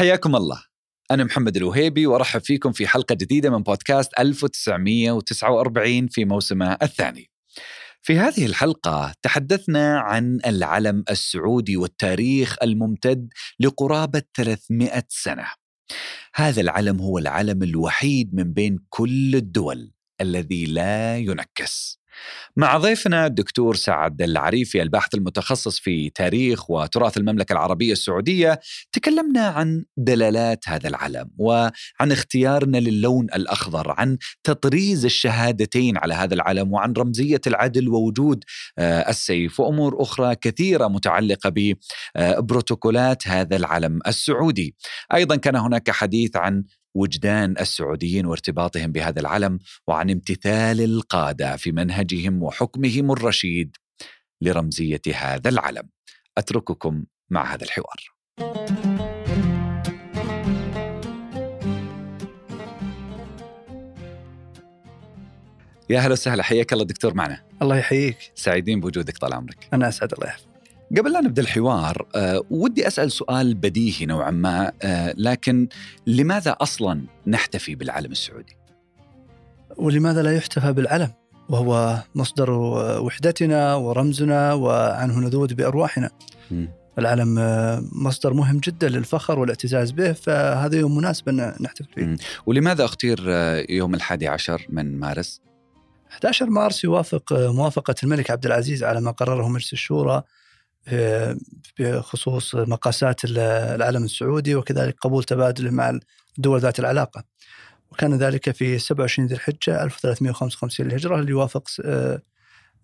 حياكم الله. أنا محمد الوهيبي وأرحب فيكم في حلقة جديدة من بودكاست 1949 في موسمه الثاني. في هذه الحلقة تحدثنا عن العلم السعودي والتاريخ الممتد لقرابة 300 سنة. هذا العلم هو العلم الوحيد من بين كل الدول الذي لا ينكس. مع ضيفنا الدكتور سعد العريفي الباحث المتخصص في تاريخ وتراث المملكة العربية السعودية. تكلمنا عن دلالات هذا العلم وعن اختيارنا للون الأخضر عن تطريز الشهادتين على هذا العلم وعن رمزية العدل ووجود آه، السيف. وأمور أخرى كثيرة متعلقة ببروتوكولات هذا العلم السعودي. أيضا كان هناك حديث عن وجدان السعوديين وارتباطهم بهذا العلم وعن امتثال القادة في منهجهم وحكمهم الرشيد لرمزية هذا العلم. أترككم مع هذا الحوار. يا هلا وسهلا حياك الله دكتور معنا الله يحييك سعيدين بوجودك طال عمرك أنا أسعد الله يحفظك قبل لا نبدأ الحوار أه ودي أسأل سؤال بديهي نوعا ما أه لكن لماذا أصلا نحتفي بالعلم السعودي؟ ولماذا لا يحتفى بالعلم؟ وهو مصدر وحدتنا ورمزنا وعنه نذود بأرواحنا. مم. العلم آه، مصدر مهم جدا للفخر والاعتزاز به فهذا يوم مناسب أن نحتفل فيه. مم. ولماذا أختير آه، يوم الحادي عشر من مارس؟ 11 مارس يوافق آه، موافقة الملك عبد العزيز على ما قرره مجلس الشورى بخصوص مقاسات ال- العلم السعودي وكذلك قبول تبادله مع الدول ذات العلاقة. وكان ذلك في 27 ذي الحجة 1355 للهجرة اللي يوافق آه،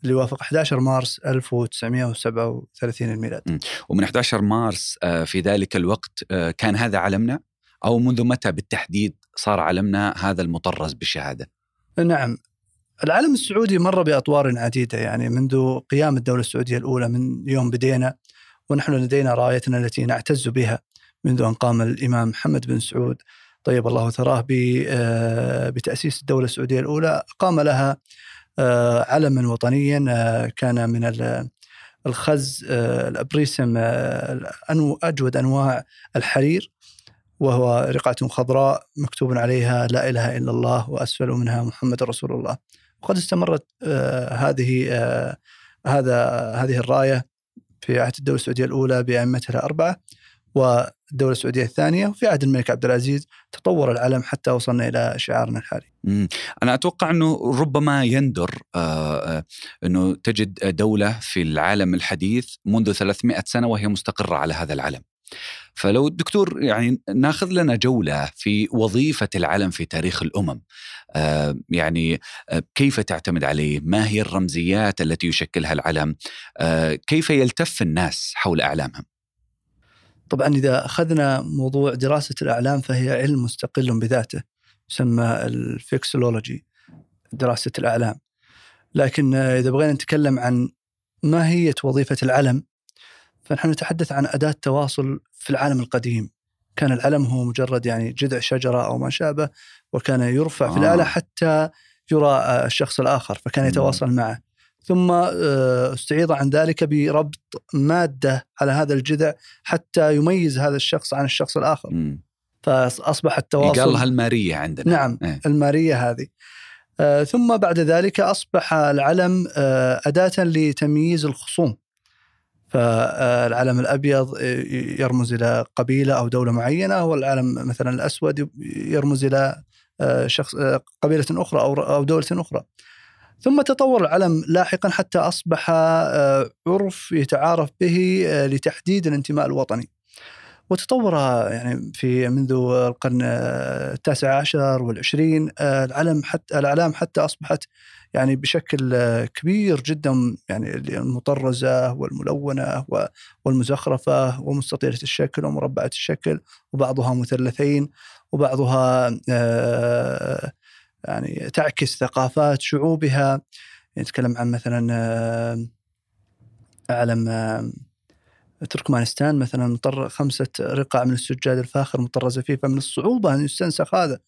اللي يوافق 11 مارس 1937 الميلاد. ومن 11 مارس آه، في ذلك الوقت آه، كان هذا علمنا؟ أو منذ متى بالتحديد صار علمنا هذا المطرز بالشهادة؟ نعم. العالم السعودي مر بأطوار عديدة يعني منذ قيام الدولة السعودية الأولى من يوم بدينا ونحن لدينا رايتنا التي نعتز بها منذ أن قام الإمام محمد بن سعود. طيب الله ثراه آه، بتأسيس الدولة السعودية الأولى. قام لها آه، علما وطنيا آه، كان من ال- الخز الأبريسم أنو- أجود أنواع الحرير وهو رقعة خضراء مكتوب عليها لا إله إلا الله وأسفل منها محمد رسول الله. وقد استمرت آه، هذه آه، هذا هذه الراية في عهد الدولة السعودية الأولى بأئمتها الأربعة والدولة السعودية الثانية وفي عهد الملك عبد العزيز تطور العلم حتى وصلنا إلى شعارنا الحالي مم. أنا أتوقع إنه ربما يندر آه، آه، إنه تجد دولة في العالم الحديث منذ 300 سنة وهي مستقرة على هذا العلم. فلو الدكتور يعني ناخذ لنا جولة في وظيفة العلم في تاريخ الأمم. آه، يعني آه، كيف تعتمد عليه؟ ما هي الرمزيات التي يشكلها العلم؟ آه، كيف يلتف الناس حول أعلامهم؟ طبعا إذا أخذنا موضوع دراسة الأعلام فهي علم مستقل بذاته يسمى الفيكسولوجي دراسة الأعلام لكن إذا بغينا نتكلم عن ماهية وظيفة العلم فنحن نتحدث عن أداة تواصل في العالم القديم كان العلم هو مجرد يعني جذع شجرة أو ما شابه وكان يرفع في آه. الأعلى حتى يرى آه، الشخص الآخر فكان مم. يتواصل معه ثم آه، استعيض عن ذلك بربط مادة على هذا الجذع حتى يميز هذا الشخص عن الشخص الآخر مم. فأصبح التواصل يقال لها الماريه عندنا. نعم إيه. المارية هذه آه، ثم بعد ذلك أصبح العلم آه، أداة لتمييز الخصوم فالعلم الأبيض آه، يرمز إلى قبيلة أو دولة معينة والعلم مثلا الأسود يرمز إلى آه، شخص آه، قبيلة أخرى أو أو دولة أخرى. ثم تطور العلم لاحقا حتى أصبح آه، عرف يتعارف به لتحديد الانتماء الوطني. وتطور يعني في منذ القرن التاسع عشر والعشرين العلم حتى الأعلام حتى أصبحت يعني بشكل آه، كبير جدا يعني المطرزة والملونة والمزخرفة ومستطيلة الشكل ومربعة الشكل وبعضها مثلثين وبعضها آه، يعني تعكس ثقافات شعوبها. نتكلم عن مثلا آه، علم آه، تركمانستان مثلا مطر خمسة رقع من السجاد الفاخر مطرزة فيه فمن الصعوبة أن يستنسخ هذا.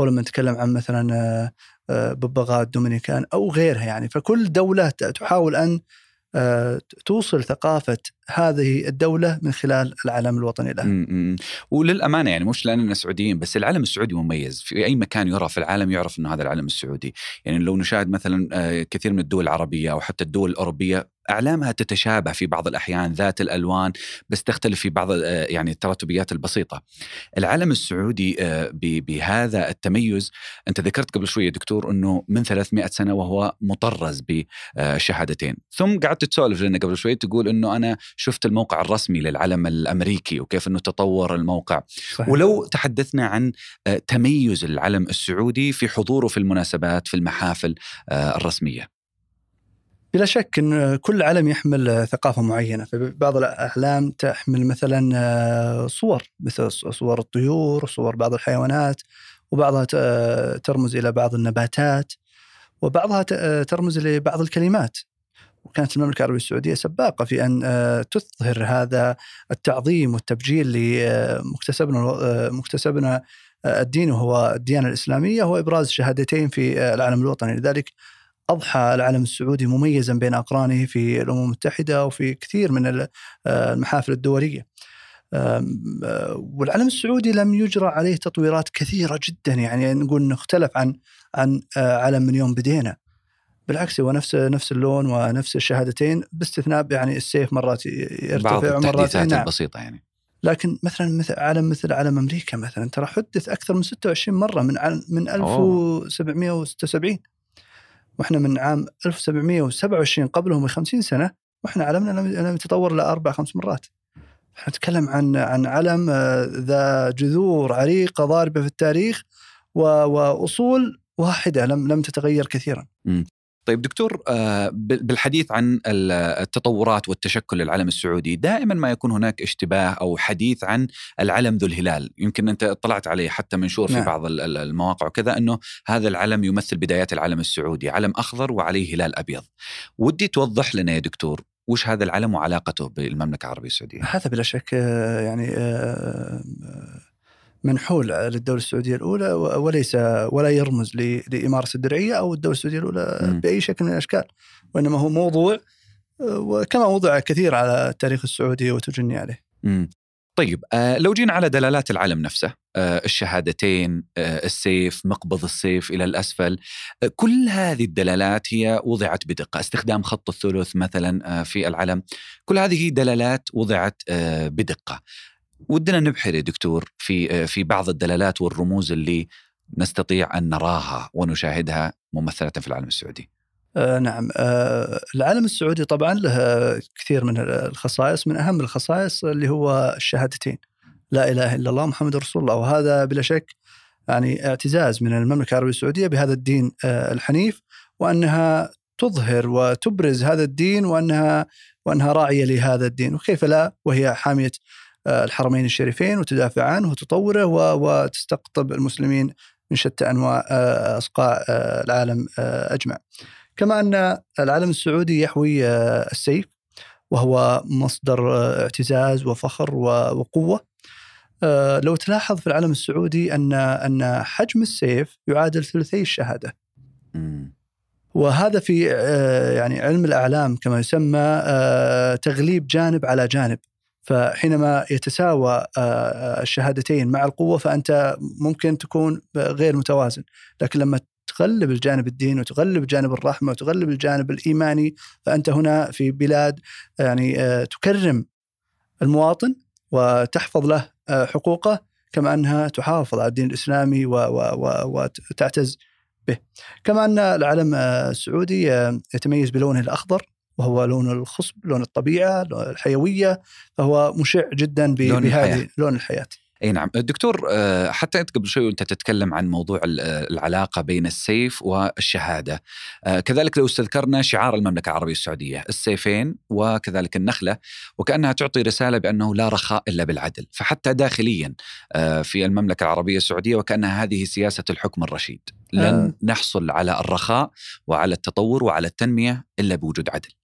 أو لما نتكلم عن مثلا آه، آه، ببغاء الدومينيكان أو غيرها يعني. فكل دولة ت- تحاول أن آه، توصل ثقافة هذه الدولة من خلال العلم الوطني لها. وللأمانة يعني مش لاننا سعوديين بس العلم السعودي مميز. في أي مكان يرى في العالم يعرف إنه هذا العلم السعودي. يعني لو نشاهد مثلا آه، كثير من الدول العربية أو حتى الدول الأوروبية أعلامها تتشابه في بعض الأحيان ذات الألوان بس تختلف في بعض آه، يعني التراتبيات البسيطة. العلم السعودي آه، بهذا التميز أنت ذكرت قبل شوية دكتور إنه من 300 سنة وهو مطرز بشهادتين ثم قعدت تسولف لنا قبل شوية تقول إنه أنا شفت الموقع الرسمي للعلم الأمريكي وكيف إنه تطور الموقع. صحيح. ولو تحدثنا عن آه، تميز العلم السعودي في حضوره في المناسبات في المحافل آه، الرسمية. بلا شك إن كل علم يحمل ثقافة معينة. فبعض الأعلام تحمل مثلا آه، صور مثل صور الطيور صور بعض الحيوانات وبعضها ترمز إلى بعض النباتات وبعضها ترمز لبعض الكلمات. وكانت المملكة العربية السعودية سباقة في أن آه، تظهر هذا التعظيم والتبجيل لمكتسبنا آه، مكتسبنا آه، الدين وهو الديانة الإسلامية هو إبراز شهادتين في العالم الوطني. لذلك أضحى العلم السعودي مميزا بين أقرانه في الأمم المتحدة وفي كثير من ال- المحافل الدولية. والعلم السعودي لم يجرى عليه تطويرات كثيرة جدا. يعني نقول أنه اختلف عن عن علم من يوم بدينا. بالعكس هو نفس نفس اللون ونفس الشهادتين باستثناء يعني السيف مرات بعض يرتفع ومرات التحديثات نعم البسيطة يعني لكن مثلا مثل علم مثل علم أمريكا مثلا ترى حدث أكثر من 26 مرة من من أوه. 1776 وإحنا من عام 1727 قبلهم ب 50 سنة وإحنا علمنا لم يتطور إلا أربع خمس مرات. إحنا نتكلم عن عن علم آه، ذا جذور عريقة ضاربة في التاريخ وأصول واحدة لم لم تتغير كثيرا. طيب دكتور آه، بال- بالحديث عن ال- التطورات والتشكل للعلم السعودي دائما ما يكون هناك اشتباه أو حديث عن العلم ذو الهلال. يمكن أنت اطلعت عليه حتى منشور في نعم. بعض ال- ال- المواقع وكذا أنه هذا العلم يمثل بدايات العلم السعودي. علم أخضر وعليه هلال أبيض. ودي توضح لنا يا دكتور وش هذا العلم وعلاقته بالمملكة العربية السعودية؟ هذا بلا شك آه، يعني آه، منحول للدولة السعودية الأولى و- وليس ولا يرمز ل- لإمارة الدرعية أو الدولة السعودية الأولى مم. بأي شكل من الأشكال وإنما هو موضوع وكما وضع كثير على التاريخ السعودي وتجني عليه. مم. طيب آه لو جينا على دلالات العلم نفسه آه الشهادتين آه السيف مقبض السيف إلى الأسفل آه كل هذه الدلالات هي وضعت بدقة استخدام خط الثلث مثلا آه في العلم كل هذه دلالات وضعت آه بدقة ودنا نبحر يا دكتور في في بعض الدلالات والرموز اللي نستطيع أن نراها ونشاهدها ممثلة في العالم السعودي. آه نعم. آه العالم السعودي طبعا له كثير من الخصائص من أهم الخصائص اللي هو الشهادتين. لا إله إلا الله محمد رسول الله. وهذا بلا شك يعني اعتزاز من المملكة العربية السعودية بهذا الدين آه الحنيف وأنها تظهر وتبرز هذا الدين وأنها وأنها راعية لهذا الدين. وكيف لا؟ وهي حامية الحرمين الشريفين وتدافع عنه وتطوره وتستقطب المسلمين من شتى أنواع آه أصقاع آه العالم آه أجمع. كما أن العالم السعودي يحوي آه، السيف وهو مصدر آه، اعتزاز وفخر وقوة. آه، لو تلاحظ في العالم السعودي ان أن حجم السيف يعادل ثلثي الشهادة. وهذا في آه، يعني علم الأعلام كما يسمى آه، تغليب جانب على جانب. فحينما يتساوى آه، الشهادتين مع القوة فأنت ممكن تكون غير متوازن، لكن لما تغلب الجانب الدين وتغلب الجانب الرحمة وتغلب الجانب الإيماني فأنت هنا في بلاد يعني آه، تكرم المواطن وتحفظ له آه، حقوقه كما أنها تحافظ على الدين و- وتعتز به. كما أن العلم آه، السعودي آه، يتميز بلونه الأخضر وهو لون الخصب، لون الطبيعة، لون الحيوية، فهو مشع جدا لون بهذه الحياة. لون الحياة. أي نعم دكتور آه، حتى أنت قبل شوي وأنت تتكلم عن موضوع آه، العلاقة بين السيف والشهادة آه، كذلك لو استذكرنا شعار المملكة العربية السعودية السيفين وكذلك النخلة وكأنها تعطي رسالة بأنه لا رخاء إلا بالعدل فحتى داخليا في المملكة العربية السعودية وكأنها هذه سياسة الحكم الرشيد لن آه. نحصل على الرخاء وعلى التطور وعلى التنمية إلا بوجود عدل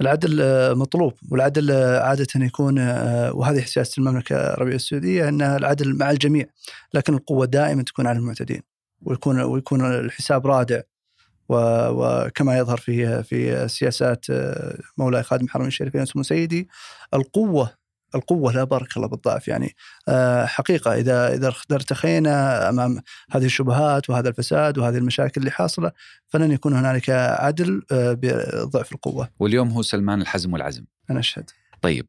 العدل آه، مطلوب. والعدل آه، عادة يكون آه، وهذه سياسة المملكة العربية السعودية أن العدل مع الجميع. لكن القوة دائما تكون على المعتدين ويكون ويكون الحساب رادع. وكما يظهر في في سياسات مولاي خادم حرمين الشريفين سمو سيدي القوة القوة لا بارك الله بالضعف يعني. آه، حقيقة إذا إذا ارتخينا أمام هذه الشبهات وهذا الفساد وهذه المشاكل اللي حاصلة فلن يكون هنالك عدل آه، بضعف القوة. واليوم هو سلمان الحزم والعزم. أنا أشهد. طيب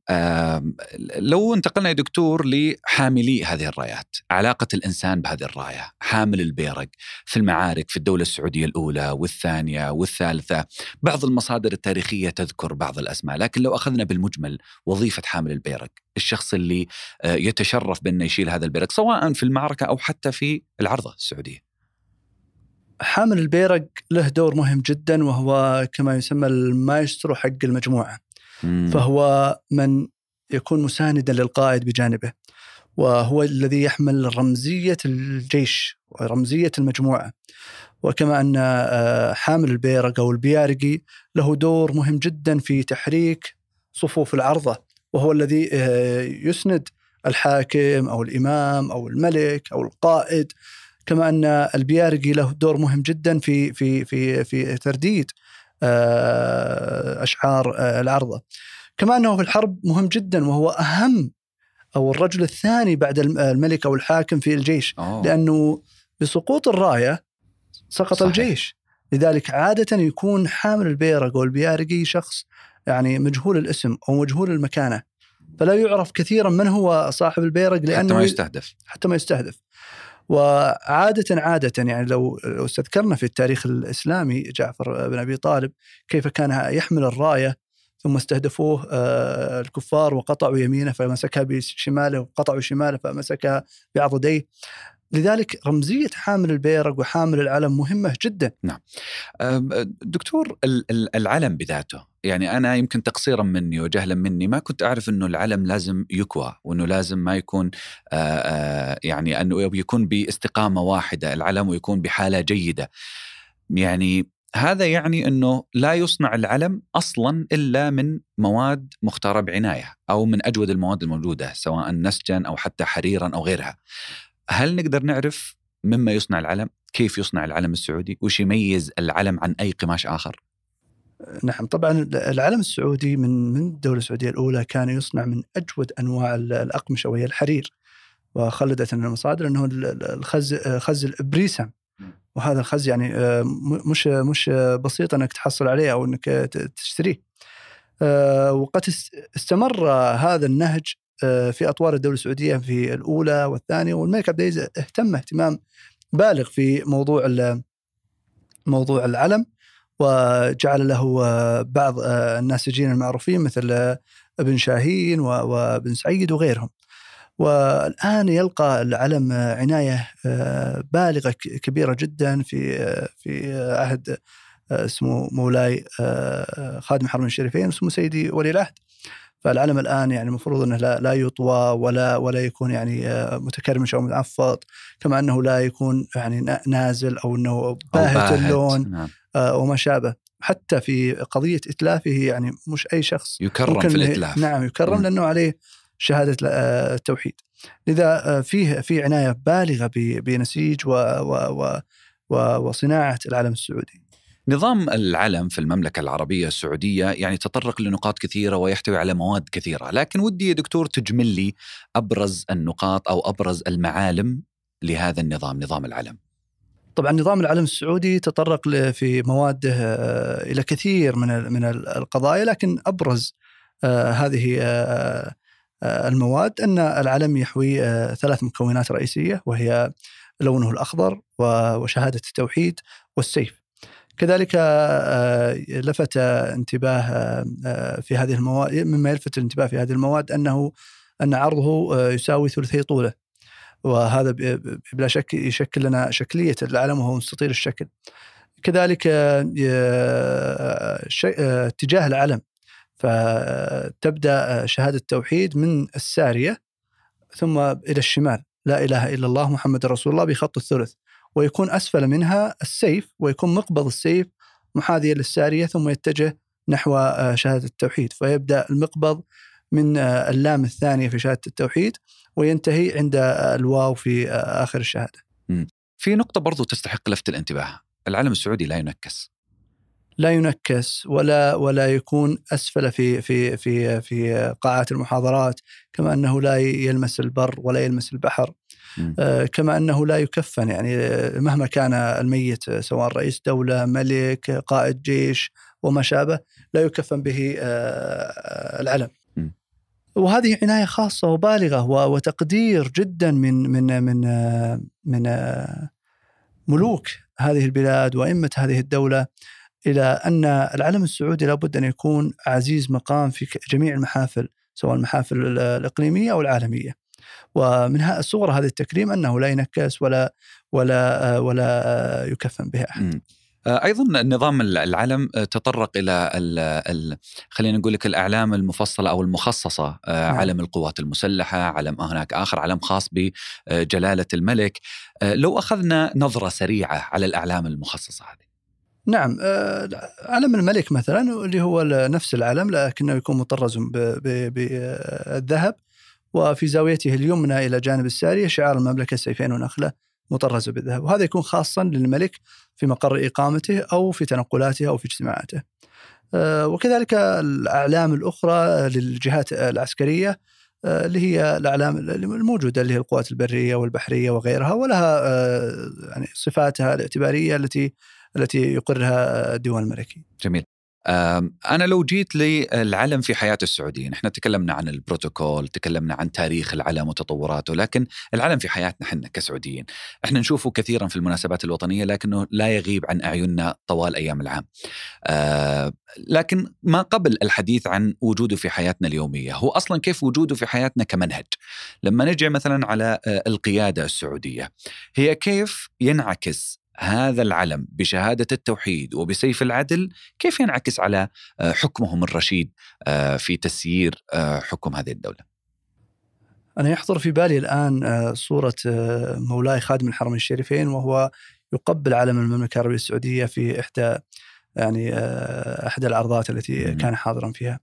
لو انتقلنا يا دكتور لحاملي هذه الرايات علاقة الإنسان بهذه الراية حامل البيرق في المعارك في الدولة السعودية الأولى والثانية والثالثة بعض المصادر التاريخية تذكر بعض الأسماء لكن لو أخذنا بالمجمل وظيفة حامل البيرق الشخص اللي آه، يتشرف بأنه يشيل هذا البيرق سواء في المعركة أو حتى في العرضة السعودية. حامل البيرق له دور مهم جدا وهو كما يسمى المايسترو حق المجموعة. فهو من يكون مساندا للقائد بجانبه وهو الذي يحمل رمزية الجيش ورمزية المجموعة. وكما أن آه، حامل البيرق أو البيارقي له دور مهم جدا في تحريك صفوف العرضة وهو الذي آه، يسند الحاكم أو الإمام أو الملك أو القائد. كما أن البيارقي له دور مهم جدا في في في في ترديد آه، أشعار آه، العرضة. كما أنه في الحرب مهم جدا وهو أهم أو الرجل الثاني بعد الم- الملك أو الحاكم في الجيش. أوه. لأنه بسقوط الراية سقط صحيح. الجيش. لذلك عادة يكون حامل البيرق أو البيارقي شخص يعني مجهول الاسم أو مجهول المكانة. فلا يعرف كثيرا من هو صاحب البيرق حتى لأنه ما يستهدف. حتى ما يستهدف. وعادة عادة يعني لو لو استذكرنا في التاريخ الإسلامي جعفر بن أبي طالب كيف كان يحمل الراية ثم استهدفوه آه، الكفار وقطعوا يمينه فمسكها بشماله وقطعوا شماله فمسكها بعضديه لذلك رمزية حامل البيرق وحامل العلم مهمة جدا. أم، دكتور ال- ال- العلم بذاته يعني أنا يمكن تقصيرا مني وجهلا مني ما كنت أعرف أنه العلم لازم يكوى وأنه لازم ما يكون آه، آه، يعني أنه يكون باستقامة واحدة العلم ويكون بحالة جيدة. يعني هذا يعني أنه لا يصنع العلم أصلا إلا من مواد مختارة بعناية أو من أجود المواد الموجودة سواء نسجا أو حتى حريرا أو غيرها. هل نقدر نعرف مما يصنع العلم؟ كيف يصنع العلم السعودي؟ وش يميز العلم عن أي قماش آخر؟ نعم طبعا العلم السعودي من من الدولة السعودية الأولى كان يصنع من أجود أنواع ال- الأقمشة وهي الحرير وخلدت لنا المصادر أنه ال- ال- الخز خز الإبريسم وهذا الخز يعني آه، مش مش بسيط أنك تحصل عليه أو أنك ت- تشتريه. آه، وقد است- استمر هذا النهج في أطوار الدولة السعودية في الأولى والثانية والملك عبد العزيز اهتم اهتمام بالغ في موضوع موضوع العلم وجعل له آه، بعض آه، الناسجين المعروفين مثل آه، ابن شاهين وابن سعيد وغيرهم. والآن يلقى العلم آه، عناية آه، بالغة كبيرة جدا في آه، في آه، عهد آه، اسمه مولاي آه، خادم حرمين الشريفين واسمه سيدي ولي العهد. فالعلم الآن يعني المفروض أنه لا, لا يطوى ولا ولا يكون يعني آه، متكرمش أو منعفض كما أنه لا يكون يعني نا- نازل أو أنه باهت اللون نعم. آه، وما شابه حتى في قضية إتلافه يعني مش أي شخص يكرم في الإتلاف نعم يكرم مم. لأنه عليه شهادة آه، التوحيد. لذا فيه في عناية بالغة بنسيج و و و وصناعة العلم السعودي. نظام العلم في المملكة العربية السعودية يعني تطرق لنقاط كثيرة ويحتوي على مواد كثيرة لكن ودي يا دكتور تجمل لي أبرز النقاط أو أبرز المعالم لهذا النظام نظام العلم طبعا نظام العلم السعودي تطرق في مواده آه، إلى كثير من من ال- القضايا لكن أبرز آه، هذه آه، المواد أن العلم يحوي ثلاث مكونات رئيسية وهي لونه الأخضر وشهادة التوحيد والسيف. كذلك آه، لفت انتباه آه، آه، في هذه المواد مما يلفت الانتباه في هذه المواد أنه أن عرضه يساوي ثلثي طوله. وهذا بلا شك يشكل لنا شكلية العلم وهو مستطيل الشكل. كذلك اتجاه العلم. فتبدأ شهادة التوحيد من السارية ثم إلى الشمال. لا إله إلا الله محمد رسول الله بخط الثلث. ويكون أسفل منها السيف ويكون مقبض السيف محاذيا للسارية ثم يتجه نحو آه، شهادة التوحيد. فيبدأ المقبض من آه، اللام الثانية في شهادة التوحيد وينتهي عند آه، الواو في آخر الشهادة. في نقطة برضو تستحق لفت الانتباه. العلم السعودي لا ينكس. لا ينكس ولا ولا يكون أسفل في في في في قاعات المحاضرات كما أنه لا يلمس البر ولا يلمس البحر. كما أنه لا يكفن يعني آه، مهما كان الميت آه، سواء رئيس دولة ملك قائد جيش وما شابه لا يكفن به آه، العلم. وهذه عناية خاصة وبالغة وتقدير جدا من من من آه، من آه، ملوك هذه البلاد وأئمة هذه الدولة إلى أن العلم السعودي لابد أن يكون عزيز مقام في جميع المحافل سواء المحافل ال- الإقليمية أو العالمية. ومن صور هذا التكريم أنه لا ينكس ولا ولا آه، ولا آه، يكفن به أحد. آه، أيضا نظام العلم تطرق إلى ال ال خلينا نقول لك الأعلام المفصلة أو المخصصة نعم. علم القوات المسلحة علم هناك آخر علم خاص بجلاله الملك لو أخذنا نظرة سريعة على الأعلام المخصصة هذه نعم علم الملك مثلا اللي هو نفس العلم لكنه يكون مطرز بالذهب وفي زاويته اليمنى إلى جانب السارية شعار المملكة سيفين ونخلة مطرزة بالذهب وهذا يكون خاصا للملك في مقر إقامته أو في تنقلاته أو في اجتماعاته. آه، وكذلك الأعلام الأخرى للجهات العسكرية آه، اللي هي الأعلام الموجودة اللي هي القوات البرية والبحرية وغيرها ولها آه، يعني صفاتها الاعتبارية التي التي يقرها الديوان الملكي. جميل أنا لو جيت للعلم في حياة السعوديين إحنا تكلمنا عن البروتوكول تكلمنا عن تاريخ العلم وتطوراته لكن العلم في حياتنا إحنا كسعوديين. إحنا نشوفه كثيرا في المناسبات الوطنية لكنه لا يغيب عن أعيننا طوال أيام العام. آه، لكن ما قبل الحديث عن وجوده في حياتنا اليومية هو أصلا كيف وجوده في حياتنا كمنهج؟ لما نجي مثلا على آه، القيادة السعودية هي كيف ينعكس هذا العلم بشهادة التوحيد وبسيف العدل كيف ينعكس على آه، حكمهم الرشيد آه، في تسيير آه، حكم هذه الدولة أنا يحضر في بالي الآن صورة مولاي خادم الحرمين الشريفين وهو يقبل علم المملكة العربية السعودية في إحدى يعني إحدى العرضات التي. كان حاضرا فيها.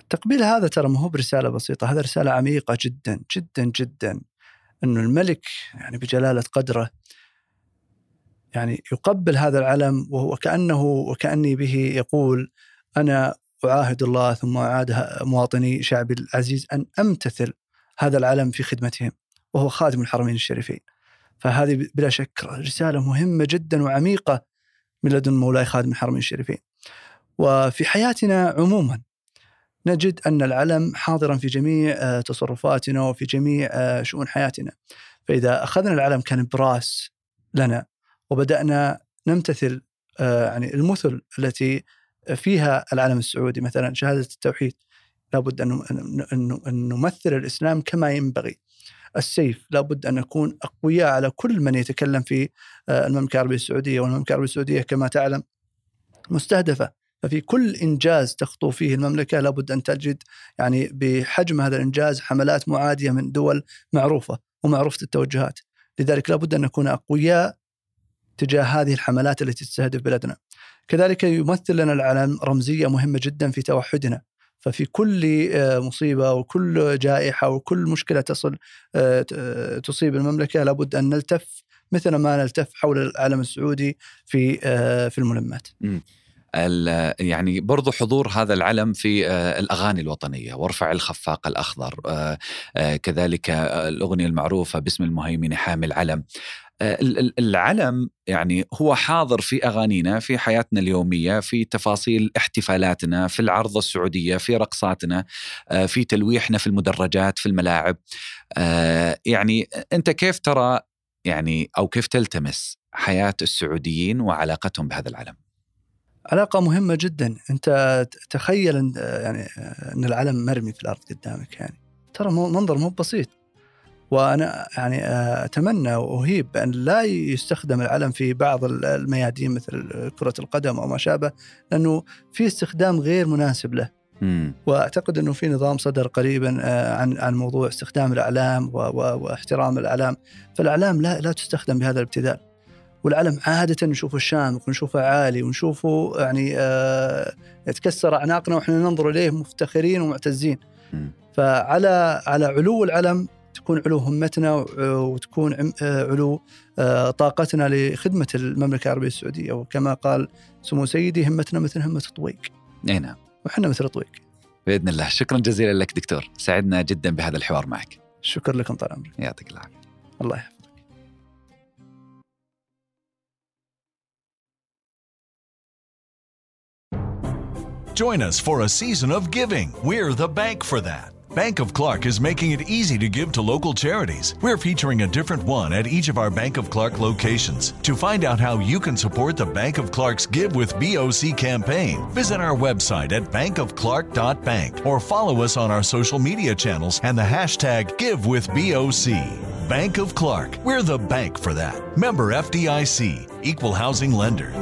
التقبيل هذا ترى ما هو برسالة بسيطة، هذا رسالة عميقة جدا جدا جدا أنه الملك يعني بجلالة قدره يعني يقبل هذا العلم وهو كأنه وكأني به يقول أنا أعاهد الله ثم أعاد مواطني شعبي العزيز أن أمتثل هذا العلم في خدمتهم وهو خادم الحرمين الشريفين. فهذه بلا شك رسالة مهمة جدا وعميقة من لدن مولاي خادم الحرمين الشريفين. وفي حياتنا عموما نجد أن العلم حاضرا في جميع آه، تصرفاتنا وفي جميع آه، شؤون حياتنا. فإذا أخذنا العلم كنبراس لنا وبدأنا نمتثل آه، يعني المثل التي فيها العلم السعودي مثلا شهادة التوحيد. لابد أن نمثل الإسلام كما ينبغي. السيف لابد أن نكون أقوياء على كل من يتكلم في آه، المملكة العربية السعودية والمملكة العربية السعودية كما تعلم. مستهدفة. ففي كل إنجاز تخطو فيه المملكة لابد أن تجد يعني بحجم هذا الإنجاز حملات معادية من دول معروفة ومعروفة التوجهات. لذلك لابد أن نكون أقوياء تجاه هذه الحملات التي تستهدف بلدنا. كذلك يمثل لنا العلم رمزية مهمة جدا في توحدنا. ففي كل آه، مصيبة وكل جائحة وكل مشكلة تصل آه، آه، تصيب المملكة لابد أن نلتف مثل ما نلتف حول العلم السعودي في في الملمات. ال- يعني برضو حضور هذا العلم في آه، الأغاني الوطنية وارفع الخفاق الأخضر آه، آه، كذلك الأغنية المعروفة باسم المهيمن حامي العلم ال- ال- العلم يعني هو حاضر في أغانينا في حياتنا اليومية في تفاصيل احتفالاتنا في العرضة السعودية في رقصاتنا في تلويحنا في المدرجات في الملاعب. يعني أنت كيف ترى يعني أو كيف تلتمس حياة السعوديين وعلاقتهم بهذا العلم؟ علاقة مهمة جدا. أنت تخيل أن يعني أن العلم مرمي في الأرض قدامك يعني. ترى منظر مو بسيط. وأنا يعني أتمنى وأهيب بأن لا يستخدم العلم في بعض الميادين مثل كرة القدم أو ما شابه لأنه في استخدام غير مناسب له. مم. وأعتقد أنه في نظام صدر قريبا آه، عن عن موضوع استخدام الأعلام واحترام الأعلام، فالأعلام لا لا تستخدم بهذا الابتذال. والعلم عادة نشوفه شامخ ونشوفه عالي ونشوفه يعني آه، يتكسر أعناقنا وإحنا ننظر إليه مفتخرين ومعتزين. فعلى على علو العلم تكون علو همتنا وتكون آه، علو آه، طاقتنا لخدمة المملكة العربية السعودية. وكما قال سمو سيدي همتنا مثل همة طويق. أي نعم. وحنا مثل طويق. بإذن الله. شكرا جزيلا لك دكتور. سعدنا جدا بهذا الحوار معك. شكرا لكم طال عمرك. يعطيك العافية. الله يحفظك. Join us for a season of giving. We're the bank for that. Bank of Clark is making it easy to give to local charities. We're featuring a different one at each of our Bank of Clark locations. To find out how you can support the Bank of Clark's Give with BOC campaign, visit our website at bankofclark.bank or follow us on our social media channels and the hashtag GiveWithBOC. Bank of Clark. We're the bank for that. Member FDIC. Equal Housing Lender.